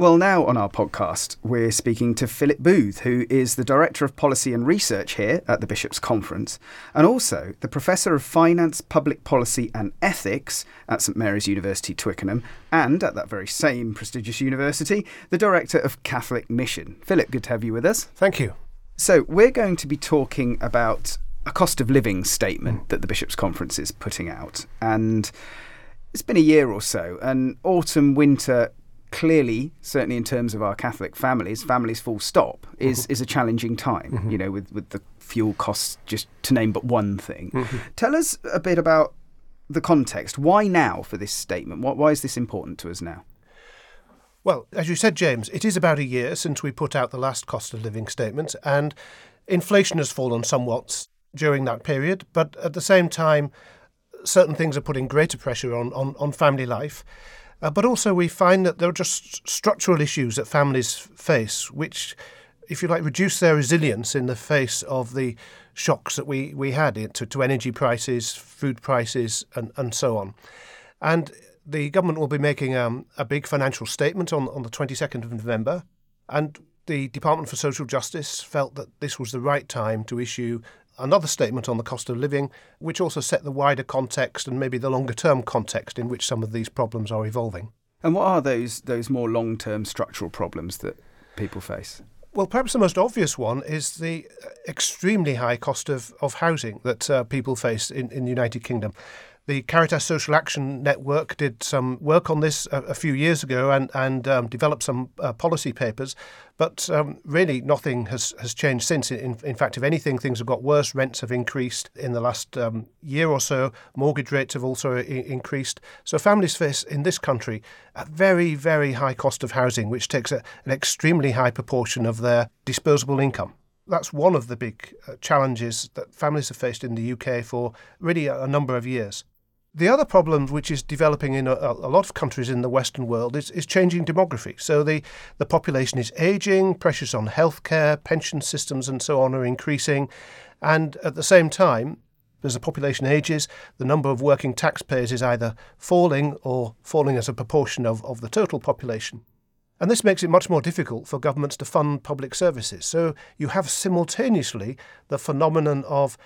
Well, now on our podcast, we're speaking to Philip Booth, who is the Director of Policy and Research here at the Bishops' Conference, and also the Professor of Finance, Public Policy and Ethics at St Mary's University, Twickenham, and at that very same prestigious university, the Director of Catholic Mission. Philip, good to have you with us. Thank you. So, we're going to be talking about a cost of living statement mm. that the Bishops' Conference is putting out. And it's been a year or so, and autumn, winter clearly, certainly in terms of our Catholic families, families full stop, is, mm-hmm. is a challenging time, mm-hmm. you know, with, with the fuel costs, just to name but one thing. Mm-hmm. Tell us a bit about the context. Why now for this statement? Why, why is this important to us now? Well, as you said, James, it is about a year since we put out the last cost of living statement, and inflation has fallen somewhat during that period, but at the same time, certain things are putting greater pressure on, on, on family life. Uh, but also, we find that there are just structural issues that families face, which, if you like, reduce their resilience in the face of the shocks that we, we had to, to energy prices, food prices, and, and so on. And the government will be making um, a big financial statement on, on the 22nd of November. And the Department for Social Justice felt that this was the right time to issue another statement on the cost of living, which also set the wider context and maybe the longer term context in which some of these problems are evolving. And what are those those more long term structural problems that people face? Well, perhaps the most obvious one is the extremely high cost of, of housing that uh, people face in, in the United Kingdom. The Caritas Social Action Network did some work on this a, a few years ago and, and um, developed some uh, policy papers, but um, really nothing has, has changed since. In, in fact, if anything, things have got worse. Rents have increased in the last um, year or so, mortgage rates have also I- increased. So families face in this country a very, very high cost of housing, which takes a, an extremely high proportion of their disposable income that's one of the big uh, challenges that families have faced in the UK for really a, a number of years. The other problem, which is developing in a, a, lot of countries in the Western world, is, is changing demography. So the, the population is aging, pressures on healthcare, pension systems, and so on are increasing. And at the same time, as the population ages, the number of working taxpayers is either falling or falling as a proportion of, of the total population. And this makes it much more difficult for governments to fund public services. So you have simultaneously the phenomenon of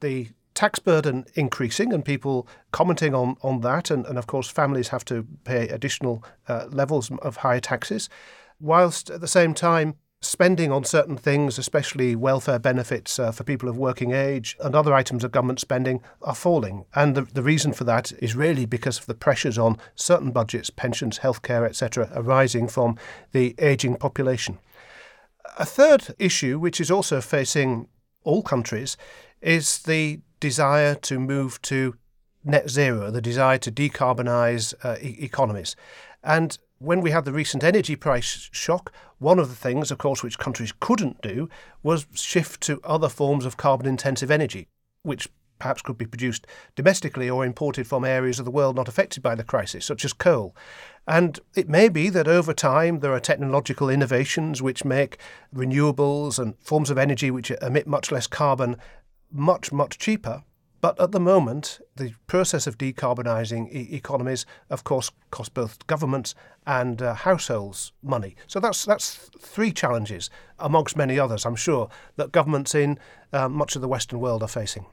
the tax burden increasing and people commenting on, on that. And, and of course, families have to pay additional uh, levels of higher taxes, whilst at the same time, spending on certain things, especially welfare benefits uh, for people of working age and other items of government spending, are falling. And the, the reason for that is really because of the pressures on certain budgets, pensions, healthcare, etc., arising from the ageing population. A third issue, which is also facing all countries, is the desire to move to net zero, the desire to decarbonise uh, e- economies. And when we had the recent energy price shock, one of the things, of course, which countries couldn't do was shift to other forms of carbon intensive energy, which perhaps could be produced domestically or imported from areas of the world not affected by the crisis, such as coal. And it may be that over time there are technological innovations which make renewables and forms of energy which emit much less carbon much, much cheaper. But at the moment, the process of decarbonising e- economies, of course, costs both governments and uh, households money. So that's that's three challenges, amongst many others, I'm sure, that governments in uh, much of the Western world are facing.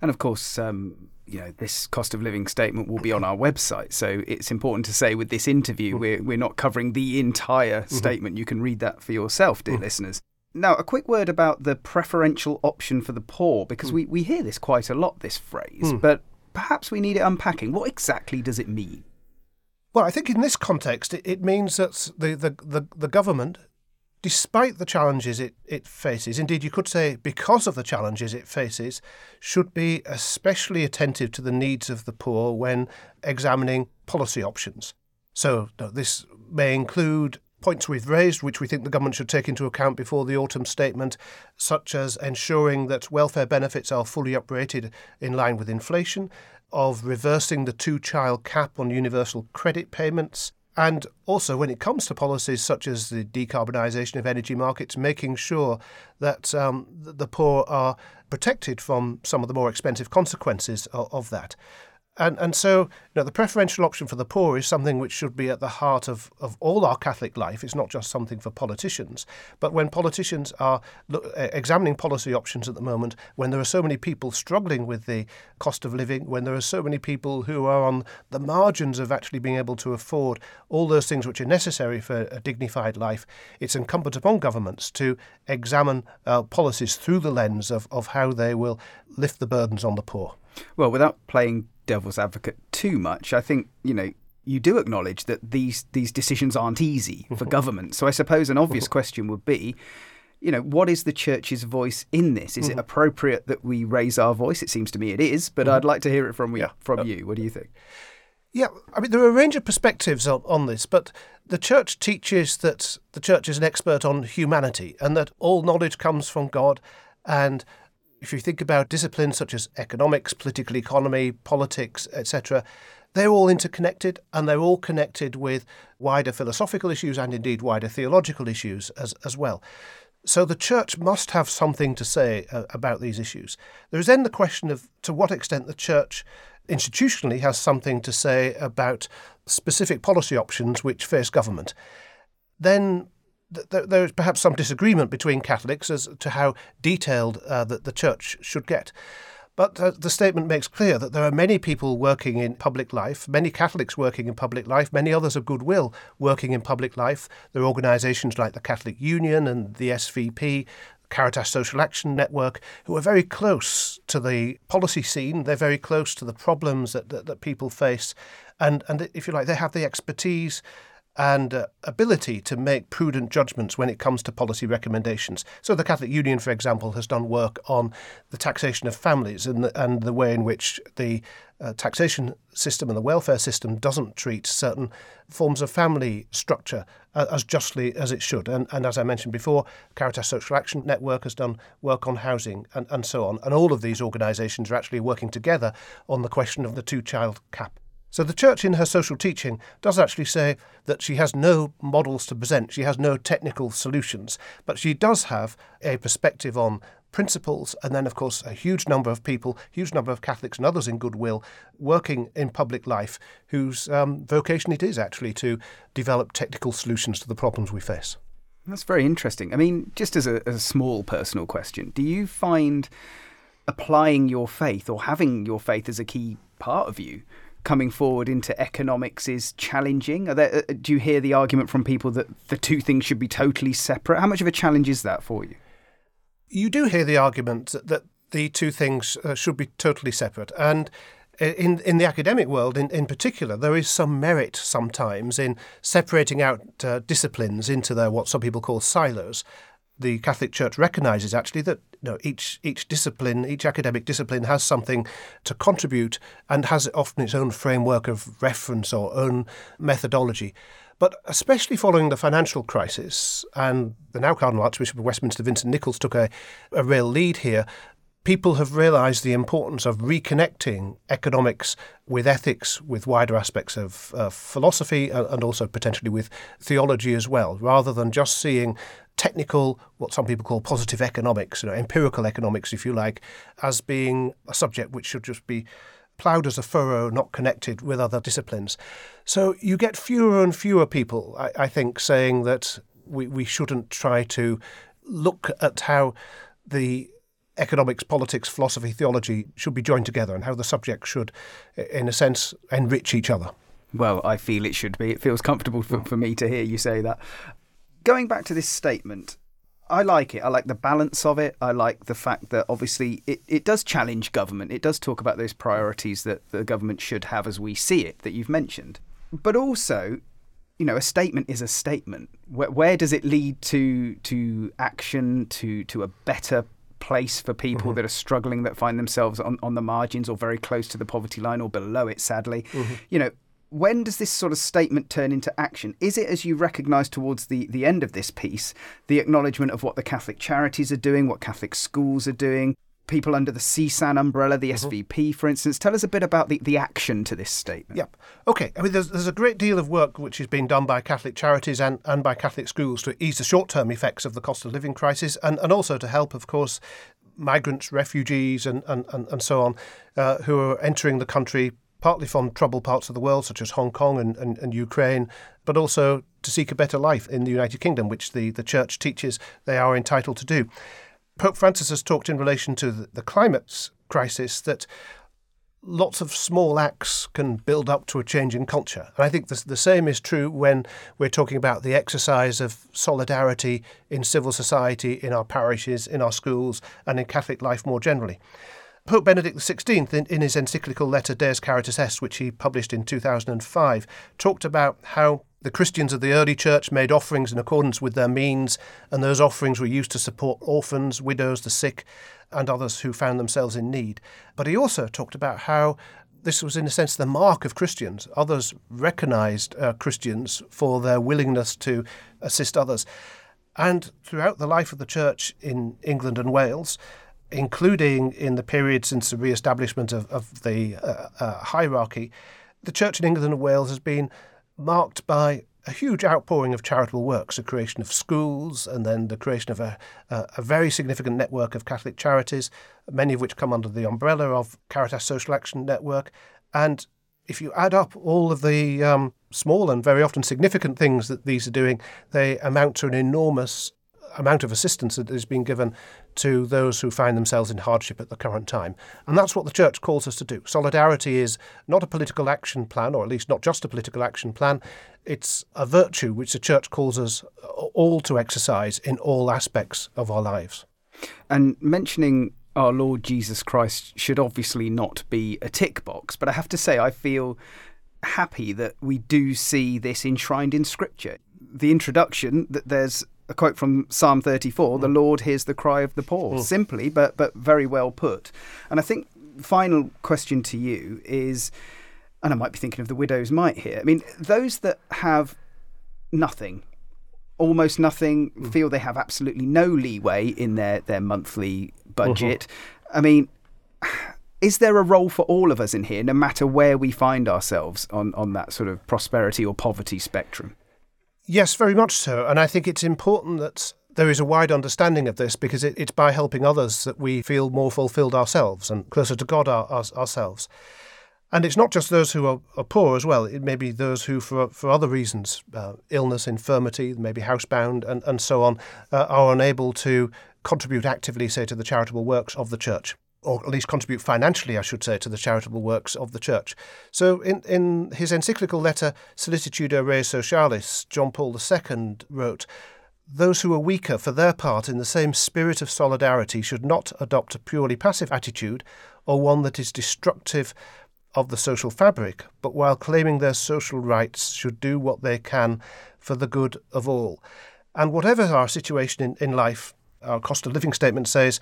And of course, um, you know, this cost of living statement will be on our website. So it's important to say with this interview, mm. we're, we're not covering the entire mm-hmm. statement. You can read that for yourself, dear mm. listeners. Now, a quick word about the preferential option for the poor, because mm. we, we hear this quite a lot, this phrase, mm. but perhaps we need it unpacking. What exactly does it mean? Well, I think in this context, it, it means that the, the, the, the government, despite the challenges it, it faces, indeed, you could say because of the challenges it faces, should be especially attentive to the needs of the poor when examining policy options. So, this may include points we've raised, which we think the government should take into account before the autumn statement, such as ensuring that welfare benefits are fully uprated in line with inflation, of reversing the two child cap on universal credit payments, and also when it comes to policies such as the decarbonisation of energy markets, making sure that um, the poor are protected from some of the more expensive consequences of, of that. And, and so, you know, the preferential option for the poor is something which should be at the heart of, of all our Catholic life. It's not just something for politicians. But when politicians are look, examining policy options at the moment, when there are so many people struggling with the cost of living, when there are so many people who are on the margins of actually being able to afford all those things which are necessary for a dignified life, it's incumbent upon governments to examine uh, policies through the lens of, of how they will lift the burdens on the poor. Well, without playing devil's advocate too much, I think, you know, you do acknowledge that these these decisions aren't easy for mm-hmm. government. So I suppose an obvious mm-hmm. question would be, you know, what is the church's voice in this? Is it mm-hmm. appropriate that we raise our voice? It seems to me it is, but I'd like to hear it from, Yeah. from you. What do you think? Yeah, I mean, there are a range of perspectives on, on this, but the church teaches that the church is an expert on humanity and that all knowledge comes from God. And if you think about disciplines such as economics, political economy, politics, etc., they're all interconnected and they're all connected with wider philosophical issues and indeed wider theological issues as, as well. So the church must have something to say uh, about these issues. There is then the question of to what extent the church institutionally has something to say about specific policy options which face government. Then th- th- there is perhaps some disagreement between Catholics as to how detailed uh, that the church should get. But uh, the statement makes clear that there are many people working in public life, many Catholics working in public life, many others of goodwill working in public life. There are organisations like the Catholic Union and the SVP, Caritas Social Action Network, who are very close to the policy scene. They're very close to the problems that, that, that people face. And, and if you like, they have the expertise and uh, ability to make prudent judgments when it comes to policy recommendations. So, the Catholic Union, for example, has done work on the taxation of families and the, and the way in which the uh, taxation system and the welfare system doesn't treat certain forms of family structure uh, as justly as it should. And, and as I mentioned before, Caritas Social Action Network has done work on housing and, and so on. And all of these organisations are actually working together on the question of the two child cap. So the church, in her social teaching, does actually say that she has no models to present, she has no technical solutions, but she does have a perspective on principles, and then, of course, a huge number of people, huge number of Catholics and others in goodwill, working in public life, whose um, vocation it is actually to develop technical solutions to the problems we face. That's very interesting. I mean, just as a, as a small personal question, do you find applying your faith or having your faith as a key part of you coming forward into economics is challenging? There, uh, do you hear the argument from people that the two things should be totally separate? How much of a challenge is that for you? You do hear the argument that, that the two things uh, should be totally separate. And in in the academic world, in, in particular, there is some merit sometimes in separating out uh, disciplines into their what some people call silos. The Catholic Church recognises actually that you know, each each discipline, each academic discipline, has something to contribute and has often its own framework of reference or own methodology. But especially following the financial crisis, and the now Cardinal Archbishop of Westminster, Vincent Nichols, took a, a real lead here people have realized the importance of reconnecting economics with ethics, with wider aspects of uh, philosophy, and also potentially with theology as well, rather than just seeing technical, what some people call positive economics, you know, empirical economics, if you like, as being a subject which should just be ploughed as a furrow, not connected with other disciplines. So you get fewer and fewer people, I, I think, saying that we, we shouldn't try to look at how the economics, politics, philosophy, theology should be joined together and how the subjects should, in a sense, enrich each other. Well, I feel it should be. It feels comfortable for, for me to hear you say that. Going back to this statement, I like it. I like the balance of it. I like the fact that obviously it, it does challenge government. It does talk about those priorities that the government should have as we see it, that you've mentioned. But also, you know, a statement is a statement. Where, where does it lead to to action, to to a better place for people mm-hmm. that are struggling, that find themselves on, on the margins or very close to the poverty line or below it, sadly. Mm-hmm. You know, when does this sort of statement turn into action? Is it, as you recognise towards the, the end of this piece, the acknowledgement of what the Catholic charities are doing, what Catholic schools are doing, people under the CSAN umbrella, the mm-hmm. SVP, for instance. Tell us a bit about the, the action to this statement. Yep. Okay. I mean, there's, there's a great deal of work which is being done by Catholic charities and, and by Catholic schools to ease the short term effects of the cost of living crisis and, and also to help, of course, migrants, refugees, and, and, and, and so on uh, who are entering the country partly from troubled parts of the world, such as Hong Kong and, and, and, Ukraine, but also to seek a better life in the United Kingdom, which the, the Church teaches they are entitled to do. Pope Francis has talked in relation to the, the climate crisis that lots of small acts can build up to a change in culture. And I think the, the same is true when we're talking about the exercise of solidarity in civil society, in our parishes, in our schools, and in Catholic life more generally. Pope Benedict XVI, in, in his encyclical letter Deus Caritas Est, which he published in 2005, talked about how the Christians of the early church made offerings in accordance with their means, and those offerings were used to support orphans, widows, the sick, and others who found themselves in need. But he also talked about how this was, in a sense, the mark of Christians. Others recognized uh, Christians for their willingness to assist others. And throughout the life of the church in England and Wales, including in the period since the re establishment of, of the uh, uh, hierarchy, the church in England and Wales has been marked by a huge outpouring of charitable works, the creation of schools, and then the creation of a, a, a, very significant network of Catholic charities, many of which come under the umbrella of Caritas Social Action Network. And if you add up all of the um, small and very often significant things that these are doing, they amount to an enormous amount of assistance that is being given to those who find themselves in hardship at the current time. And that's what the Church calls us to do. Solidarity is not a political action plan, or at least not just a political action plan. It's a virtue which the Church calls us all to exercise in all aspects of our lives. And mentioning our Lord Jesus Christ should obviously not be a tick box, but I have to say, I feel happy that we do see this enshrined in Scripture. The introduction that there's a quote from Psalm 34 the mm. Lord hears the cry of the poor. Mm. Simply, but, but very well put. And I think final question to you is, and I might be thinking of the widow's mite here. I mean, those that have nothing, almost nothing, mm. feel they have absolutely no leeway in their, their monthly budget. Mm-hmm. I mean, is there a role for all of us in here, no matter where we find ourselves on, on that sort of prosperity or poverty spectrum? Yes, very much so. And I think it's important that there is a wide understanding of this because it, it's by helping others that we feel more fulfilled ourselves and closer to God our, our, ourselves. And it's not just those who are, are, poor as well. It may be those who, for, for other reasons, uh, illness, infirmity, maybe housebound, and, and so on, uh, are unable to contribute actively, say, to the charitable works of the church or at least contribute financially, I should say, to the charitable works of the Church. So, in, in his encyclical letter Sollicitudo Rei Socialis, John Paul II wrote, Those who are weaker, for their part, in the same spirit of solidarity, should not adopt a purely passive attitude or one that is destructive of the social fabric, but while claiming their social rights, should do what they can for the good of all. And whatever our situation in, in life, our cost of living statement says,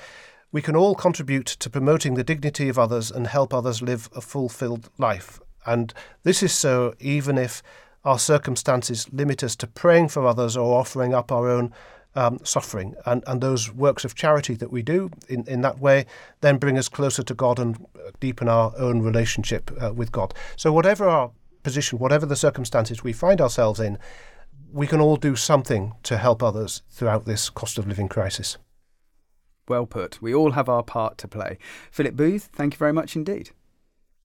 we can all contribute to promoting the dignity of others and help others live a fulfilled life. And this is so even if our circumstances limit us to praying for others or offering up our own um, suffering. And, and those works of charity that we do in, in that way then bring us closer to God and deepen our own relationship uh, with God. So, whatever our position, whatever the circumstances we find ourselves in, we can all do something to help others throughout this cost of living crisis. Well put. We all have our part to play. Philip Booth, thank you very much indeed.